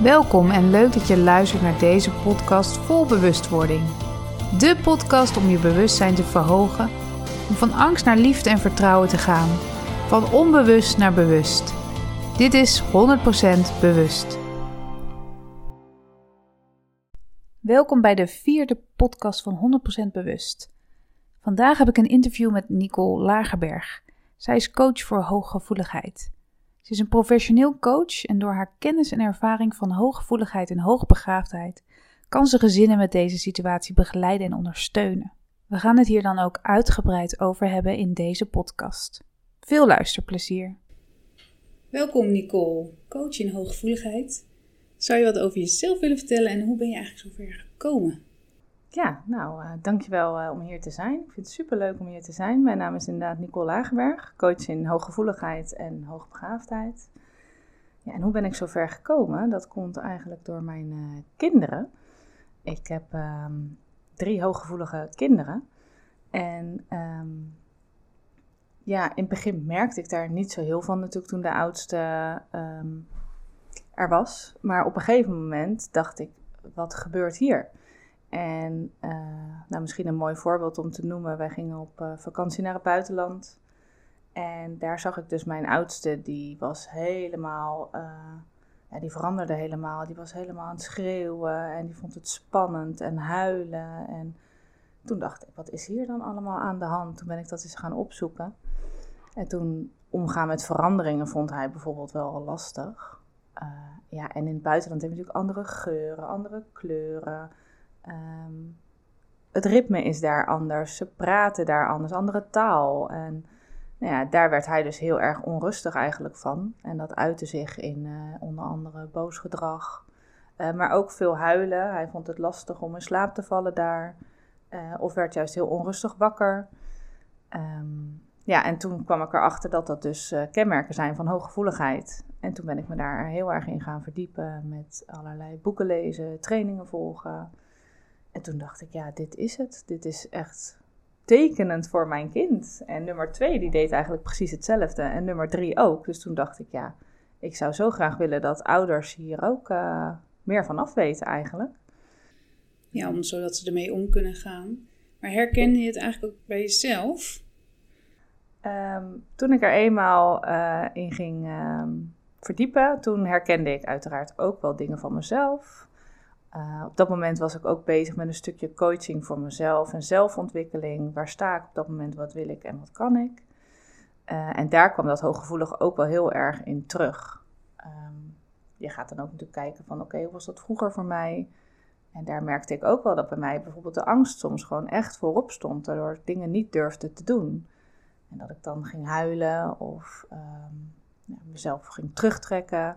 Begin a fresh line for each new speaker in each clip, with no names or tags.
Welkom en leuk dat je luistert naar deze podcast vol bewustwording. De podcast om je bewustzijn te verhogen, om van angst naar liefde en vertrouwen te gaan, van onbewust naar bewust. Dit is 100% bewust. Welkom bij de vierde podcast van 100% bewust. Vandaag heb ik een interview met Nicole Lagerberg. Zij is coach voor hooggevoeligheid. Ze is een professioneel coach en door haar kennis en ervaring van hooggevoeligheid en hoogbegaafdheid kan ze gezinnen met deze situatie begeleiden en ondersteunen. We gaan het hier dan ook uitgebreid over hebben in deze podcast. Veel luisterplezier. Welkom Nicole, coach in hooggevoeligheid. Zou je wat over jezelf willen vertellen en hoe ben je eigenlijk zover gekomen?
Ja, nou, uh, dankjewel uh, om hier te zijn. Ik vind het superleuk om hier te zijn. Mijn naam is inderdaad Nicole Lagerberg, coach in hooggevoeligheid en hoogbegaafdheid. Ja, en hoe ben ik zo ver gekomen? Dat komt eigenlijk door mijn uh, kinderen. Ik heb um, drie hooggevoelige kinderen. En um, ja, in het begin merkte ik daar niet zo heel van natuurlijk toen de oudste um, er was. Maar op een gegeven moment dacht ik, wat gebeurt hier? En uh, nou, misschien een mooi voorbeeld om te noemen. Wij gingen op uh, vakantie naar het buitenland. En daar zag ik dus mijn oudste, die was helemaal, ja, die veranderde helemaal. Die was helemaal aan het schreeuwen en die vond het spannend en huilen. En toen dacht ik, wat is hier dan allemaal aan de hand? Toen ben ik dat eens gaan opzoeken. En toen omgaan met veranderingen vond hij bijvoorbeeld wel lastig. ja, en in het buitenland heb je natuurlijk andere geuren, andere kleuren. Um, het ritme is daar anders, ze praten daar anders, andere taal. En nou ja, daar werd hij dus heel erg onrustig eigenlijk van. En dat uitte zich in uh, onder andere boos gedrag, uh, maar ook veel huilen. Hij vond het lastig om in slaap te vallen daar, uh, of werd juist heel onrustig wakker. Um, ja, en toen kwam ik erachter dat dat dus kenmerken zijn van hooggevoeligheid. En toen ben ik me daar heel erg in gaan verdiepen met allerlei boeken lezen, trainingen volgen. En toen dacht ik, ja, dit is het. Dit is echt tekenend voor mijn kind. En nummer twee, die deed eigenlijk precies hetzelfde. En nummer drie ook. Dus toen dacht ik, ja, ik zou zo graag willen dat ouders hier ook uh, meer van af weten eigenlijk.
Ja, om, zodat ze ermee om kunnen gaan. Maar herkende je het eigenlijk ook bij jezelf?
Um, toen ik er eenmaal uh, in ging um, verdiepen, toen herkende ik uiteraard ook wel dingen van mezelf. Uh, op dat moment was ik ook bezig met een stukje coaching voor mezelf en zelfontwikkeling. Waar sta ik op dat moment? Wat wil ik en wat kan ik? Uh, en daar kwam dat hooggevoelig ook wel heel erg in terug. Um, je gaat dan ook natuurlijk kijken van oké, hoe was dat vroeger voor mij? En daar merkte ik ook wel dat bij mij bijvoorbeeld de angst soms gewoon echt voorop stond, waardoor ik dingen niet durfde te doen. En dat ik dan ging huilen of ja, mezelf ging terugtrekken.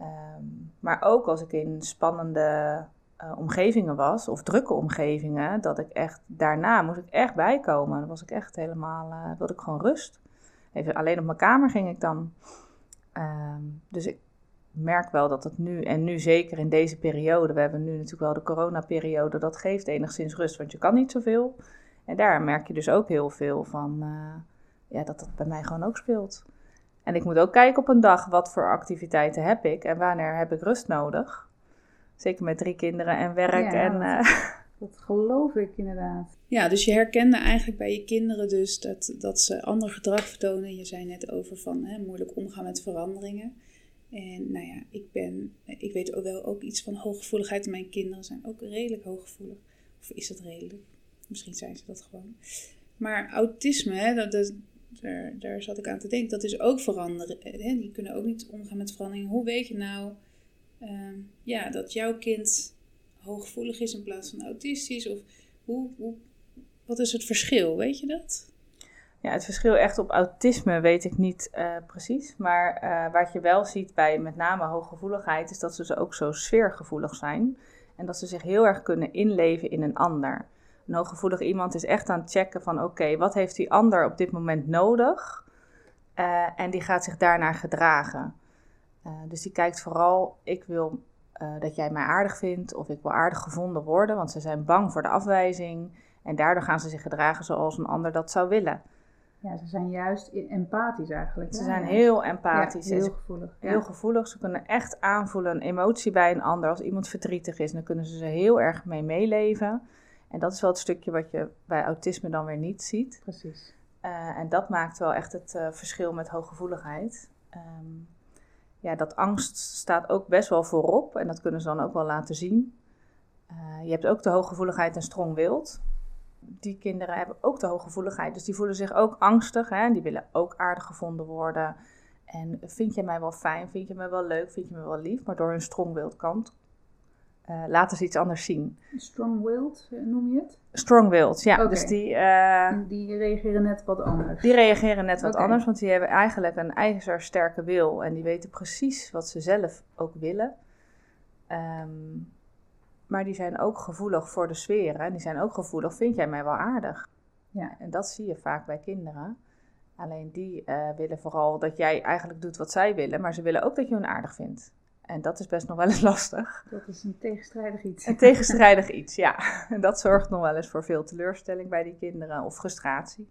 Um, maar ook als ik in spannende uh, omgevingen was, of drukke omgevingen, dat ik echt daarna moest ik echt bijkomen. Dan was ik echt helemaal, uh, wilde ik gewoon rust. Even alleen op mijn kamer ging ik dan. Um, dus ik merk wel dat het nu, en nu zeker in deze periode, we hebben nu natuurlijk wel de coronaperiode, dat geeft enigszins rust, want je kan niet zoveel. En daar merk je dus ook heel veel van, uh, ja, dat dat bij mij gewoon ook speelt. En ik moet ook kijken op een dag wat voor activiteiten heb ik en wanneer heb ik rust nodig. Zeker met drie kinderen en werk. Ja, en, uh...
dat geloof ik inderdaad. Ja, dus je herkende eigenlijk bij je kinderen dus dat, dat ze ander gedrag vertonen. Je zei net over van hè, moeilijk omgaan met veranderingen. En nou ja, ik ben, ik weet ook wel ook iets van hooggevoeligheid. Mijn kinderen zijn ook redelijk hooggevoelig. Of is dat redelijk? Misschien zijn ze dat gewoon. Maar autisme, hè, dat, dat, daar, daar zat ik aan te denken. Dat is ook veranderen. Hè? Die kunnen ook niet omgaan met verandering. Hoe weet je nou uh, ja, dat jouw kind hooggevoelig is in plaats van autistisch? Of hoe, wat is het verschil? Weet je dat?
Ja, het verschil echt op autisme weet ik niet uh, precies. Maar uh, wat je wel ziet bij met name hooggevoeligheid, is dat ze dus ook zo sfeergevoelig zijn. En dat ze zich heel erg kunnen inleven in een ander. Een hooggevoelig iemand is echt aan het checken van oké, wat heeft die ander op dit moment nodig? Uh, en die gaat zich daarnaar gedragen. Uh, dus die kijkt vooral, ik wil uh, dat jij mij aardig vindt of ik wil aardig gevonden worden, want ze zijn bang voor de afwijzing. En daardoor gaan ze zich gedragen zoals een ander dat zou willen.
Ja, ze zijn juist empathisch eigenlijk.
Ze zijn heel empathisch.
heel gevoelig.
Heel gevoelig. Ze kunnen echt aanvoelen een emotie bij een ander. Als iemand verdrietig is, dan kunnen ze er heel erg mee meeleven. En dat is wel het stukje wat je bij autisme dan weer niet ziet.
Precies.
Uh, en dat maakt wel echt het uh, verschil met hooggevoeligheid. Um, ja, dat angst staat ook best wel voorop. En dat kunnen ze dan ook wel laten zien. Uh, je hebt ook de hooggevoeligheid en strong wild die kinderen hebben ook de hooggevoeligheid. Dus die voelen zich ook angstig. Hè? Die willen ook aardig gevonden worden. En vind je mij wel fijn? Vind je me wel leuk? Vind je me wel lief? Maar door hun strong-willed kant uh, laten ze iets anders zien.
Strong-willed eh, noem je het?
Strong-willed, ja. Dus die, uh,
die reageren net wat anders.
Die reageren net wat anders, want die hebben eigenlijk een eigen sterke wil. En die weten precies wat ze zelf ook willen. Um, maar die zijn ook gevoelig voor de sfeer. En die zijn ook gevoelig, vind jij mij wel aardig? Ja. En dat zie je vaak bij kinderen. Alleen die uh, willen vooral dat jij eigenlijk doet wat zij willen, maar ze willen ook dat je hun aardig vindt. En dat is best nog wel eens lastig.
Dat is een tegenstrijdig iets.
Een tegenstrijdig iets, ja. En dat zorgt nog wel eens voor veel teleurstelling bij die kinderen of frustratie.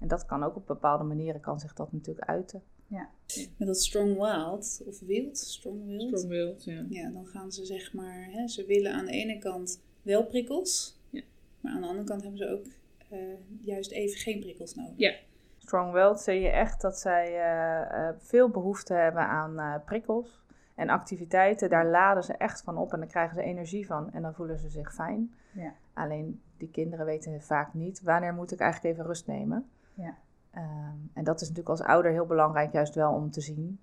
En dat kan ook op bepaalde manieren, kan zich dat natuurlijk uiten.
Ja. Met dat strong wild, of wild, strong wild.
Strong wild, ja.
Ja, dan gaan ze zeg maar, hè, ze willen aan de ene kant wel prikkels, ja. maar aan de andere kant hebben ze ook uh, juist even geen prikkels nodig.
Ja.
Strong wild zie je echt dat zij uh, uh, veel behoefte hebben aan prikkels en activiteiten. Daar laden ze echt van op en dan krijgen ze energie van en dan voelen ze zich fijn.
Ja.
Alleen die kinderen weten vaak niet wanneer moet ik eigenlijk even rust nemen.
Ja.
Ehm, en dat is natuurlijk als ouder heel belangrijk, juist wel om te zien.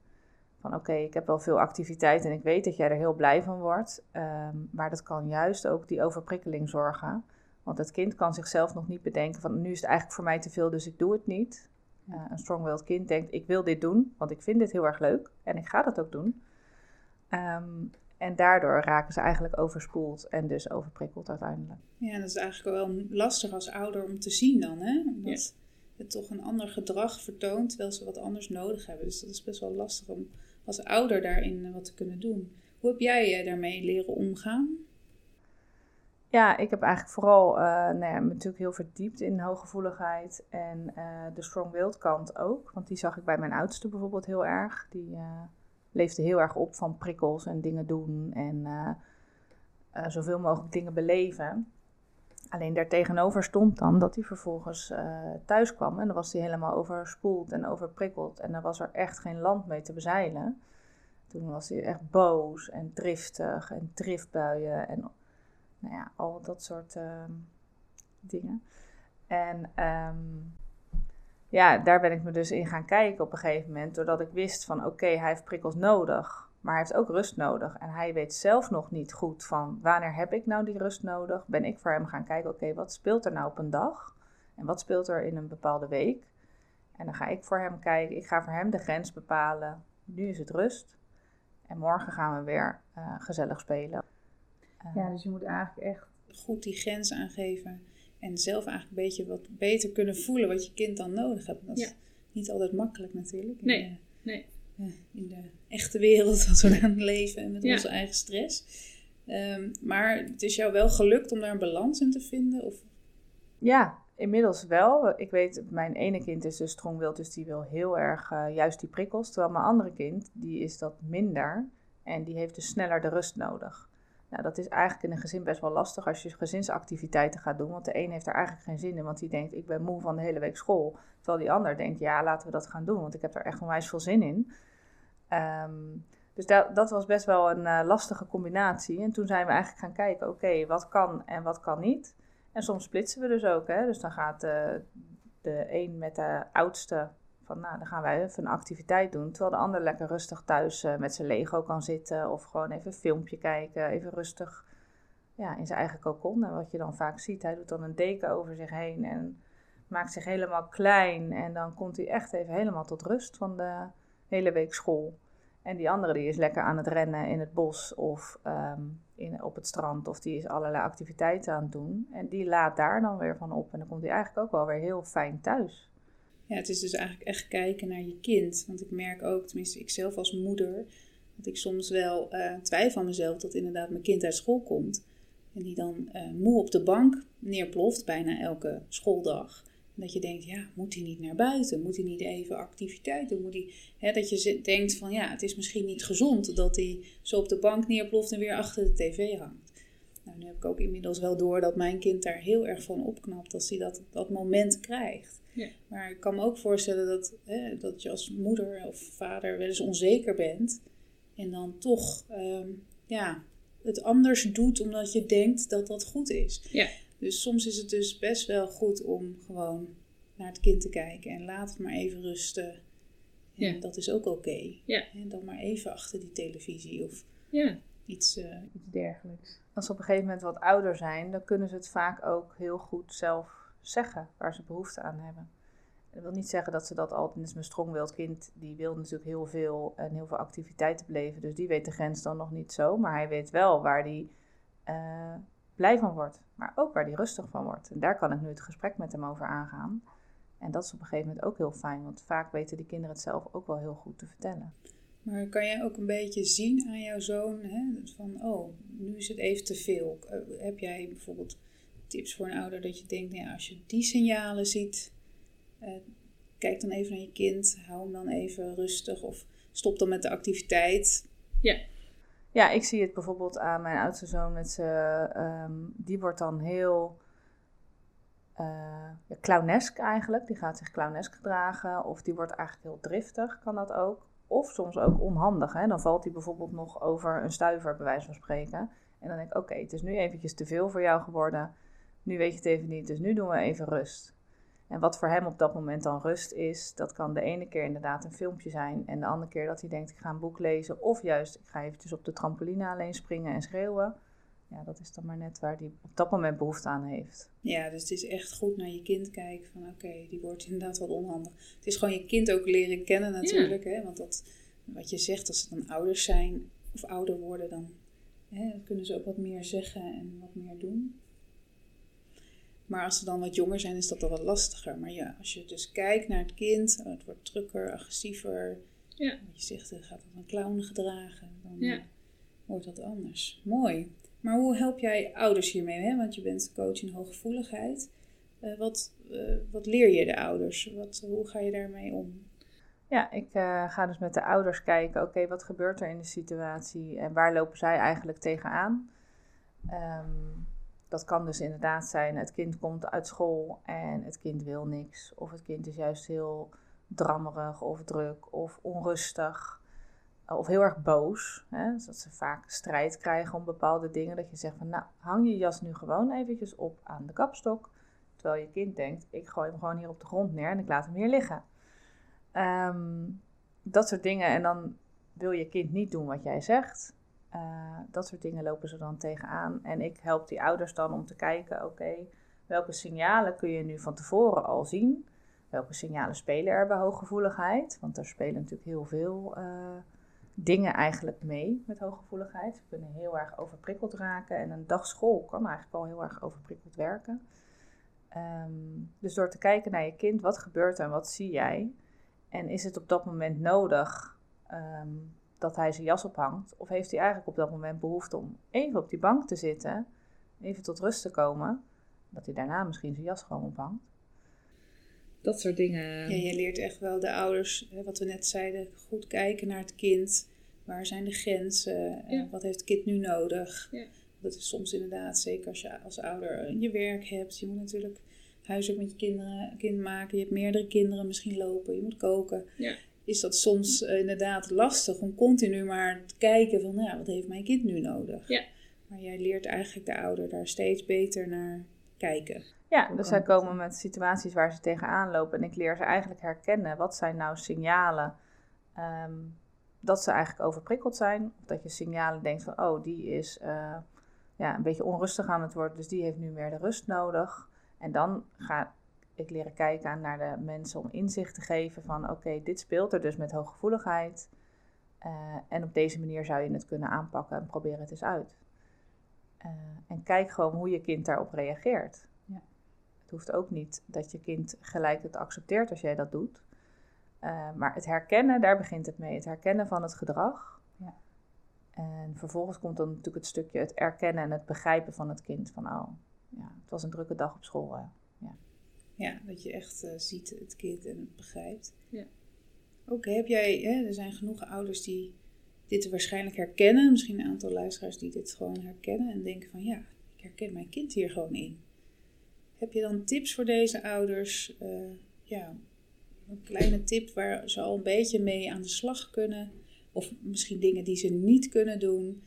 Van oké, ik heb wel veel activiteit en ik weet dat jij er heel blij van wordt. Ehm, maar dat kan juist ook die overprikkeling zorgen. Want het kind kan zichzelf nog niet bedenken van nu is het eigenlijk voor mij te veel, dus ik doe het niet. Uh, een strong-willed kind denkt ik wil dit doen, want ik vind dit heel erg leuk en ik ga dat ook doen. Um, en daardoor raken ze eigenlijk overspoeld en dus overprikkeld uiteindelijk.
Ja, dat is eigenlijk wel lastig als ouder om te zien dan, hè? Omdat het toch een ander gedrag vertoont, terwijl ze wat anders nodig hebben. Dus dat is best wel lastig om als ouder daarin wat te kunnen doen. Hoe heb jij uh, daarmee leren omgaan?
Ja, ik heb eigenlijk vooral uh, nou ja, natuurlijk heel verdiept in hooggevoeligheid en uh, de strong-willed kant ook. Want die zag ik bij mijn oudste bijvoorbeeld heel erg. Die leefde heel erg op van prikkels en dingen doen en zoveel mogelijk dingen beleven. Alleen daartegenover stond dan dat hij vervolgens uh, thuis kwam en dan was hij helemaal overspoeld en overprikkeld en dan was er echt geen land mee te bezeilen. Toen was hij echt boos en driftig en driftbuien en nou ja, al dat soort uh, dingen. En um, ja, daar ben ik me dus in gaan kijken op een gegeven moment, doordat ik wist van oké, hij heeft prikkels nodig. Maar hij heeft ook rust nodig. En hij weet zelf nog niet goed van wanneer heb ik nou die rust nodig. Ben ik voor hem gaan kijken, oké, wat speelt er nou op een dag? En wat speelt er in een bepaalde week? En dan ga ik voor hem kijken. Ik ga voor hem de grens bepalen. Nu is het rust. En morgen gaan we weer uh, gezellig spelen.
Ja, dus je moet eigenlijk echt goed die grens aangeven. En zelf eigenlijk een beetje wat beter kunnen voelen wat je kind dan nodig hebt. Dat is niet altijd makkelijk natuurlijk.
Nee, nee
in de echte wereld als we aan leven en met onze eigen stress. Um, maar het is jou wel gelukt om daar een balans in te vinden? Of?
Ja, inmiddels wel. Ik weet, mijn ene kind is dus strongwild, dus die wil heel erg uh, juist die prikkels. Terwijl mijn andere kind, die is dat minder en die heeft dus sneller de rust nodig. Nou, dat is eigenlijk in een gezin best wel lastig als je gezinsactiviteiten gaat doen. Want de een heeft er eigenlijk geen zin in, want die denkt, ik ben moe van de hele week school. Terwijl die ander denkt, ja, laten we dat gaan doen, want ik heb er echt onwijs veel zin in. Um, dus dat, dat was best wel een uh, lastige combinatie. En toen zijn we eigenlijk gaan kijken, oké, wat kan en wat kan niet. En soms splitsen we dus ook. Hè? Dus dan gaat uh, de een met de oudste van, nou, dan gaan wij even een activiteit doen. Terwijl de ander lekker rustig thuis uh, met zijn Lego kan zitten. Of gewoon even een filmpje kijken, even rustig ja, in zijn eigen kokon. En wat je dan vaak ziet, hij doet dan een deken over zich heen en maakt zich helemaal klein. En dan komt hij echt even helemaal tot rust van de hele week school. En die andere die is lekker aan het rennen in het bos of um, in, op het strand. Of die is allerlei activiteiten aan het doen. En die laat daar dan weer van op. En dan komt hij eigenlijk ook wel weer heel fijn thuis.
Ja, het is dus eigenlijk echt kijken naar je kind. Want ik merk ook, tenminste ik zelf als moeder, dat ik soms wel uh, twijfel aan mezelf dat inderdaad mijn kind uit school komt. En die dan uh, moe op de bank neerploft bijna elke schooldag. Dat je denkt, ja, moet hij niet naar buiten? Moet hij niet even activiteit doen? Moet hij, hè, dat je denkt van, ja, het is misschien niet gezond dat hij zo op de bank neerploft en weer achter de tv hangt. Nou, nu heb ik ook inmiddels wel door dat mijn kind daar heel erg van opknapt als hij dat, dat moment krijgt. Ja. Maar ik kan me ook voorstellen dat, hè, dat je als moeder of vader wel eens onzeker bent. En dan toch ehm, ja, het anders doet omdat je denkt dat dat goed is. Ja. Dus soms is het dus best wel goed om gewoon naar het kind te kijken en laat het maar even rusten. En ja. dat is ook oké. Ja. En dan maar even achter die televisie of ja. Iets, uh, iets dergelijks.
Als ze op een gegeven moment wat ouder zijn, dan kunnen ze het vaak ook heel goed zelf zeggen waar ze behoefte aan hebben. Dat wil niet zeggen dat ze dat altijd. Dus mijn strongwild kind, die wil natuurlijk heel veel en heel veel activiteiten beleven. Dus die weet de grens dan nog niet zo. Maar hij weet wel waar hij uh, blij van wordt. Maar ook waar hij rustig van wordt. En daar kan ik nu het gesprek met hem over aangaan. En dat is op een gegeven moment ook heel fijn. Want vaak weten die kinderen het zelf ook wel heel goed te vertellen.
Maar kan jij ook een beetje zien aan jouw zoon hè, van, oh, nu is het even te veel. Eh, heb jij bijvoorbeeld tips voor een ouder dat je denkt, nou als je die signalen ziet, uh, kijk dan even naar je kind, hou hem dan even rustig of stop dan met de activiteit.
Ja. Ja, ik zie het bijvoorbeeld aan mijn oudste zoon met zijn, um, die wordt dan heel uh, clownesk eigenlijk. Die gaat zich clownesk gedragen of die wordt eigenlijk heel driftig, kan dat ook. Of soms ook onhandig. Hè? Dan valt hij bijvoorbeeld nog over een stuiver, bij wijze van spreken. En dan denk ik, oké, het is nu eventjes te veel voor jou geworden. Nu weet je het even niet, dus nu doen we even rust. En wat voor hem op dat moment dan rust is, dat kan de ene keer inderdaad een filmpje zijn. En de andere keer dat hij denkt, ik ga een boek lezen. Of juist, ik ga eventjes op de trampoline alleen springen en schreeuwen. Ja, dat is dan maar net waar hij op dat moment behoefte aan heeft.
Ja, dus het is echt goed naar je kind kijken van oké, die wordt inderdaad wat onhandig. Het is gewoon je kind ook leren kennen natuurlijk. Hè? Want dat, wat je zegt, als ze dan ouders zijn of ouder worden, dan hè, kunnen ze ook wat meer zeggen en wat meer doen. Maar als ze dan wat jonger zijn, is dat al wat lastiger. Maar ja, als je dus kijkt naar het kind, oh, het wordt drukker, agressiever. Ja. Je zegt, het gaat als een clown gedragen. Dan ja. wordt dat anders. Mooi. Maar hoe help jij ouders hiermee? Hè? Want je bent coach in hooggevoeligheid. Uh, wat, uh, wat leer je de ouders? Wat, hoe ga je daarmee om?
Ja, ik uh, ga dus met de ouders kijken, oké, wat gebeurt er in de situatie en waar lopen zij eigenlijk tegenaan? Um, dat kan dus inderdaad zijn, het kind komt uit school en het kind wil niks. Of het kind is juist heel drammerig of druk of onrustig. Of heel erg boos. Hè? Dat ze vaak strijd krijgen om bepaalde dingen. Dat je zegt van nou, hang je jas nu gewoon eventjes op aan de kapstok. Terwijl je kind denkt, ik gooi hem gewoon hier op de grond neer en ik laat hem hier liggen. Ehm, dat soort dingen. En dan wil je kind niet doen wat jij zegt. Uh, dat soort dingen lopen ze dan tegenaan. En ik help die ouders dan om te kijken, oké, welke signalen kun je nu van tevoren al zien? Welke signalen spelen er bij hooggevoeligheid? Want er spelen natuurlijk heel veel uh, dingen eigenlijk mee met hooggevoeligheid. Ze kunnen heel erg overprikkeld raken en een dag school kan eigenlijk al heel erg overprikkeld werken. Um, dus door te kijken naar je kind, wat gebeurt er en wat zie jij? En is het op dat moment nodig um, dat hij zijn jas ophangt? Of heeft hij eigenlijk op dat moment behoefte om even op die bank te zitten, even tot rust te komen, dat hij daarna misschien zijn jas gewoon ophangt?
Dat soort dingen. Ja, je leert echt wel de ouders, wat we net zeiden, goed kijken naar het kind. Waar zijn de grenzen? Ja. Wat heeft het kind nu nodig? Ja. Dat is soms inderdaad, zeker als je als ouder je werk hebt. Je moet natuurlijk huiswerk met je kinderen kind maken. Je hebt meerdere kinderen misschien lopen. Je moet koken. Ja is dat soms uh, inderdaad lastig om continu maar te kijken van, nou, wat heeft mijn kind nu nodig? Ja. Maar jij leert eigenlijk de ouder daar steeds beter naar kijken.
Ja, dus zij komen met situaties waar ze tegenaan lopen. En ik leer ze eigenlijk herkennen. Wat zijn nou signalen um, dat ze eigenlijk overprikkeld zijn? Of dat je signalen denkt van, oh, die is uh, ja, een beetje onrustig aan het worden. Dus die heeft nu meer de rust nodig. En dan ga, ik leren kijken naar de mensen om inzicht te geven van oké, dit speelt er dus met hooggevoeligheid. Uh, en op deze manier zou je het kunnen aanpakken en probeer het eens uit. Uh, en kijk gewoon hoe je kind daarop reageert. Ja. Het hoeft ook niet dat je kind gelijk het accepteert als jij dat doet. Uh, maar het herkennen, daar begint het mee. Het herkennen van het gedrag. Ja. En vervolgens komt dan natuurlijk het stukje het erkennen en het begrijpen van het kind. Van oh, ja, het was een drukke dag op school. Ja.
Ja, dat je echt uh, ziet het kind en het begrijpt. Ja. Oké, heb jij, hè, er zijn genoeg ouders die dit waarschijnlijk herkennen. Misschien een aantal luisteraars die dit gewoon herkennen en denken van ja, ik herken mijn kind hier gewoon in. Heb je dan tips voor deze ouders? Uh, ja, een kleine tip waar ze al een beetje mee aan de slag kunnen. Of misschien dingen die ze niet kunnen doen.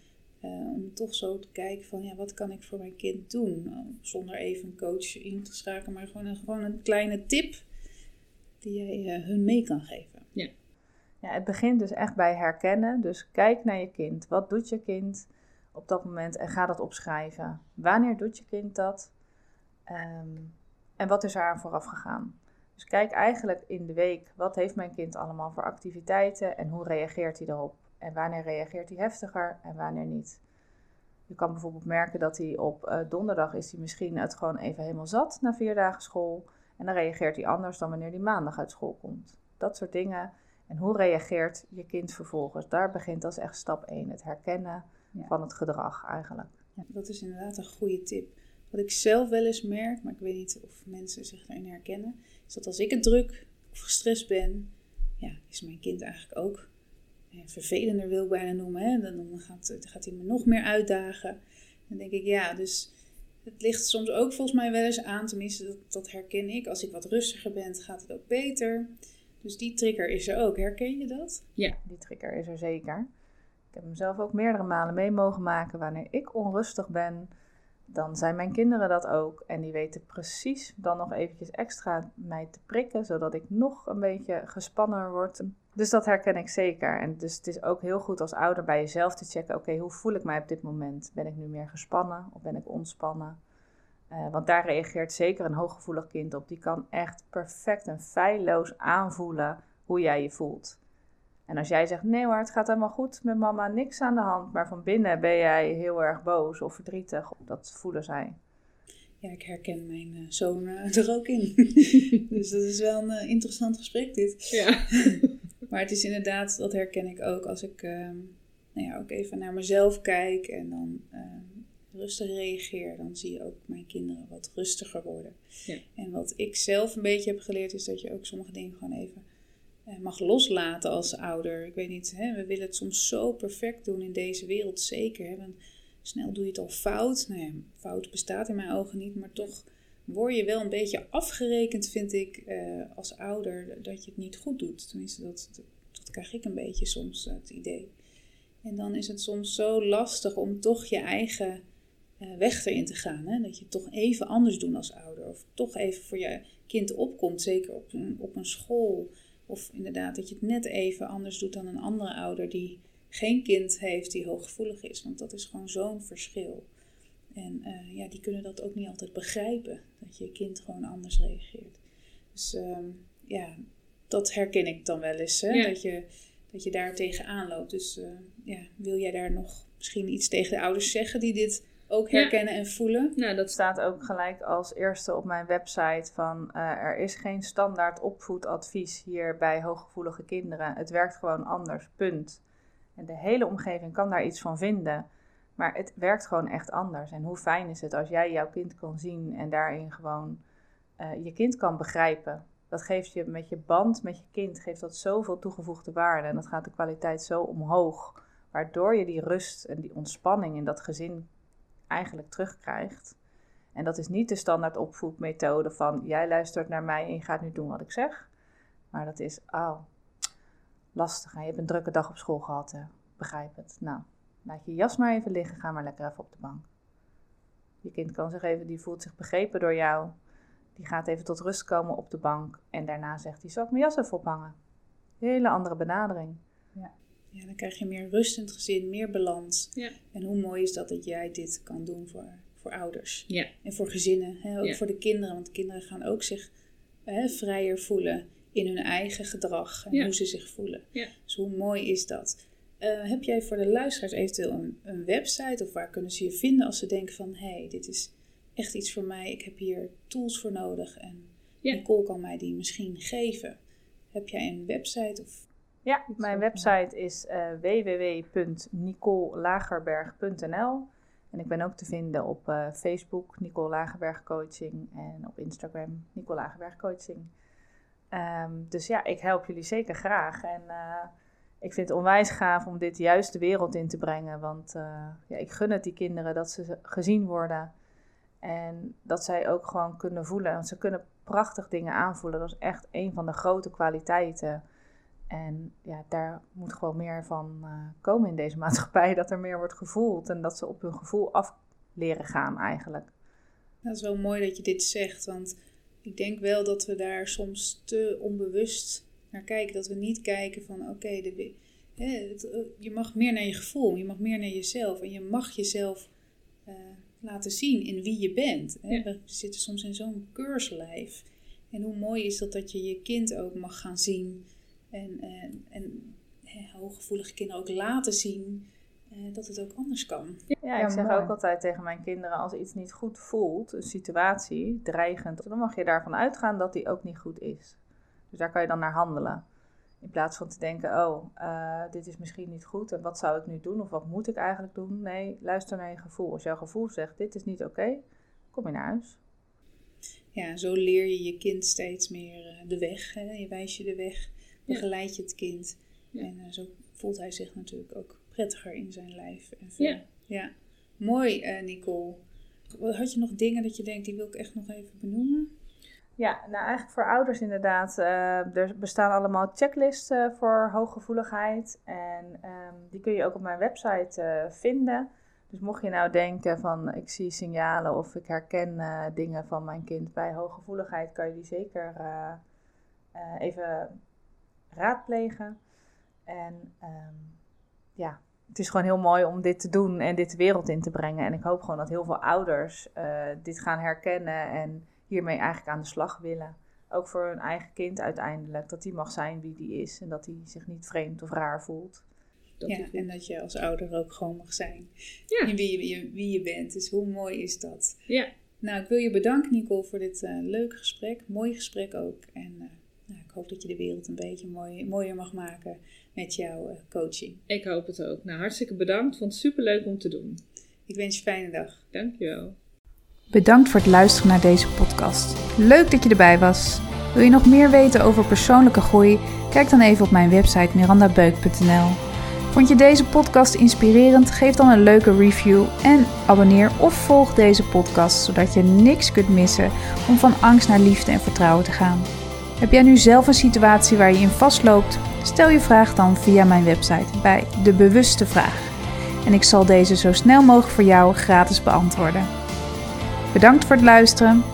Uh, om toch zo te kijken van ja, wat kan ik voor mijn kind doen? Uh, zonder even een coach in te schakelen, maar gewoon een, gewoon een kleine tip die jij hun mee kan geven.
Ja. het begint dus echt bij herkennen. Dus kijk naar je kind. Wat doet je kind op dat moment en ga dat opschrijven. Wanneer doet je kind dat? Um, en wat is er aan vooraf gegaan? Dus kijk eigenlijk in de week, wat heeft mijn kind allemaal voor activiteiten en hoe reageert hij erop? En wanneer reageert hij heftiger en wanneer niet? Je kan bijvoorbeeld merken dat hij op uh, donderdag is hij misschien het gewoon even helemaal zat na vier dagen school. En dan reageert hij anders dan wanneer hij maandag uit school komt. Dat soort dingen. En hoe reageert je kind vervolgens? Daar begint als echt stap 1, het herkennen van het gedrag eigenlijk.
Ja, dat is inderdaad een goede tip. Wat ik zelf wel eens merk, maar ik weet niet of mensen zich daarin herkennen, is dat als ik het druk of gestrest ben, ja, is mijn kind eigenlijk ook ja, vervelender, wil ik bijna noemen. Hè? Dan gaat, gaat hij me nog meer uitdagen. Dan denk ik, ja, dus het ligt soms ook volgens mij wel eens aan, tenminste dat, dat herken ik. Als ik wat rustiger ben, gaat het ook beter. Dus die trigger is er ook. Herken je dat?
Ja, die trigger is er zeker. Ik heb hem zelf ook meerdere malen mee mogen maken wanneer ik onrustig ben dan zijn mijn kinderen dat ook. En die weten precies dan nog eventjes extra mij te prikken, zodat ik nog een beetje gespannen word. Dus dat herken ik zeker. En dus het is ook heel goed als ouder bij jezelf te checken: oké, hoe voel ik mij op dit moment? Ben ik nu meer gespannen of ben ik ontspannen? Uh, want daar reageert zeker een hooggevoelig kind op. Die kan echt perfect en feilloos aanvoelen hoe jij je voelt. En als jij zegt, nee hoor, het gaat helemaal goed met mama, niks aan de hand. Maar van binnen ben jij heel erg boos of verdrietig. Dat voelen zij.
Ja, ik herken mijn uh, zoon uh, er ook in. dus dat is wel een interessant gesprek dit. Ja. maar het is inderdaad, dat herken ik ook als ik ehm, nou ja, ook even naar mezelf kijk en dan ehm, rustig reageer. Dan zie je ook kinderen wat rustiger worden. Ja. En wat ik zelf een beetje heb geleerd is dat je ook sommige dingen gewoon even eh, mag loslaten als ouder. Ik weet niet, hè, we willen het soms zo perfect doen in deze wereld, zeker. Hè, want snel doe je het al fout. Nou ja, fout bestaat in mijn ogen niet, maar toch word je wel een beetje afgerekend, vind ik, eh, als ouder, dat je het niet goed doet. Tenminste, dat, dat, krijg ik een beetje soms eh, het idee. En dan is het soms zo lastig om toch je eigen weg erin te gaan. Hè? Dat je het toch even anders doet als ouder. Of toch even voor je kind opkomt, zeker op een, op een school. Of inderdaad dat je het net even anders doet dan een andere ouder die geen kind heeft die hooggevoelig is. Want dat is gewoon zo'n verschil. En uh, ja, die kunnen dat ook niet altijd begrijpen. Dat je kind gewoon anders reageert. Dus uh, ja, dat herken ik dan wel eens. Hè? Dat, je, dat je daar tegenaan loopt. Dus uh, ja, wil jij daar nog misschien iets tegen de ouders zeggen die dit ook herkennen en voelen.
Nou, dat staat ook gelijk als eerste op mijn website van uh, er is geen standaard opvoedadvies hier bij hooggevoelige kinderen. Het werkt gewoon anders, punt. En de hele omgeving kan daar iets van vinden, maar het werkt gewoon echt anders. En hoe fijn is het als jij jouw kind kan zien en daarin gewoon uh, je kind kan begrijpen. Dat geeft je met je band met je kind, geeft dat zoveel toegevoegde waarde en dat gaat de kwaliteit zo omhoog. Waardoor je die rust en die ontspanning in dat gezin eigenlijk terugkrijgt. En dat is niet de standaard opvoedmethode van jij luistert naar mij en je gaat nu doen wat ik zeg. Maar dat is, oh, lastig. Je hebt een drukke dag op school gehad, hè? begrijp het. Nou, laat je jas maar even liggen, ga maar lekker even op de bank. Je kind kan zich even, die voelt zich begrepen door jou. Die gaat even tot rust komen op de bank. En daarna zegt hij, zal ik mijn jas even ophangen? Hele andere benadering.
Ja. Dan krijg je meer rust in het gezin, meer balans. Ja. En hoe mooi is dat dat jij dit kan doen voor, voor ouders. Ja. En voor gezinnen, hè, ook voor de kinderen. Want kinderen gaan ook zich hè, vrijer voelen in hun eigen gedrag en hoe ze zich voelen. Dus hoe mooi is dat? Uh, heb jij voor de luisteraars eventueel een, een, website of waar kunnen ze je vinden als ze denken van hé, hey, dit is echt iets voor mij, ik heb hier tools voor nodig en Nicole kan mij die misschien geven. Heb jij een website of
ja, mijn website is uh, www.nicolelagerberg.nl. En ik ben ook te vinden op uh, Facebook, Nicole Lagerberg Coaching. En op Instagram, Nicole Lagerberg Coaching. Ehm, dus ja, ik help jullie zeker graag. En uh, ik vind het onwijs gaaf om dit juist de wereld in te brengen. Want uh, ja, ik gun het die kinderen dat ze gezien worden. En dat zij ook gewoon kunnen voelen. Want ze kunnen prachtig dingen aanvoelen. Dat is echt een van de grote kwaliteiten. En ja, daar moet gewoon meer van uh, komen in deze maatschappij. Dat er meer wordt gevoeld. En dat ze op hun gevoel af leren gaan eigenlijk.
Dat is wel mooi dat je dit zegt. Want ik denk wel dat we daar soms te onbewust naar kijken. Dat we niet kijken van oké, okay, eh, je mag meer naar je gevoel, je mag meer naar jezelf. En je mag jezelf uh, laten zien in wie je bent. Hè? We zitten soms in zo'n keurslijf. En hoe mooi is dat dat je je kind ook mag gaan zien. En, en, en hè, hooggevoelige kinderen ook laten zien uh, dat het ook anders kan.
Ja, ik zeg ook altijd tegen mijn kinderen: als iets niet goed voelt, een situatie, dreigend, dan mag je daarvan uitgaan dat die ook niet goed is. Dus daar kan je dan naar handelen. In plaats van te denken, oh, uh, dit is misschien niet goed en wat zou ik nu doen of wat moet ik eigenlijk doen? Nee, luister naar je gevoel. Als jouw gevoel zegt, dit is niet oké, kom je naar huis.
Ja, zo leer je je kind steeds meer de weg. Hè? Je wijst je de weg, begeleid je het kind. Ja. En uh, zo voelt hij zich natuurlijk ook prettiger in zijn lijf. En ja. ja. Mooi, Nicole. Had je nog dingen dat je denkt, die wil ik echt nog even benoemen?
Ja, nou eigenlijk voor ouders inderdaad. Uh, er bestaan allemaal checklists uh, voor hooggevoeligheid. En um, die kun je ook op mijn website uh, vinden. Dus mocht je nou denken van ik zie signalen of ik herken dingen van mijn kind bij hooggevoeligheid, kan je die zeker even raadplegen. En um, ja, het is gewoon heel mooi om dit te doen en dit de wereld in te brengen. En ik hoop gewoon dat heel veel ouders dit gaan herkennen en hiermee eigenlijk aan de slag willen. Ook voor hun eigen kind uiteindelijk. Dat die mag zijn wie die is en dat hij zich niet vreemd of raar voelt.
Dat ja, en dat je als ouder ook gewoon mag zijn. Ja. In wie je, wie je bent. Dus hoe mooi is dat? Ja. Nou, ik wil je bedanken, Nicole, voor dit uh, leuke gesprek. Mooi gesprek ook. En uh, nou, ik hoop dat je de wereld een beetje mooi, mooier mag maken met jouw uh, coaching.
Ik hoop het ook. Nou, hartstikke bedankt. Vond het super leuk om te doen.
Ik wens je een fijne dag.
Dankjewel.
Bedankt voor het luisteren naar deze podcast. Leuk dat je erbij was. Wil je nog meer weten over persoonlijke groei? Kijk dan even op mijn website mirandabeuk.nl. Vond je deze podcast inspirerend? Geef dan een leuke review en abonneer of volg deze podcast zodat je niks kunt missen om van angst naar liefde en vertrouwen te gaan. Heb jij nu zelf een situatie waar je in vastloopt? Stel je vraag dan via mijn website bij De Bewuste Vraag. En ik zal deze zo snel mogelijk voor jou gratis beantwoorden. Bedankt voor het luisteren.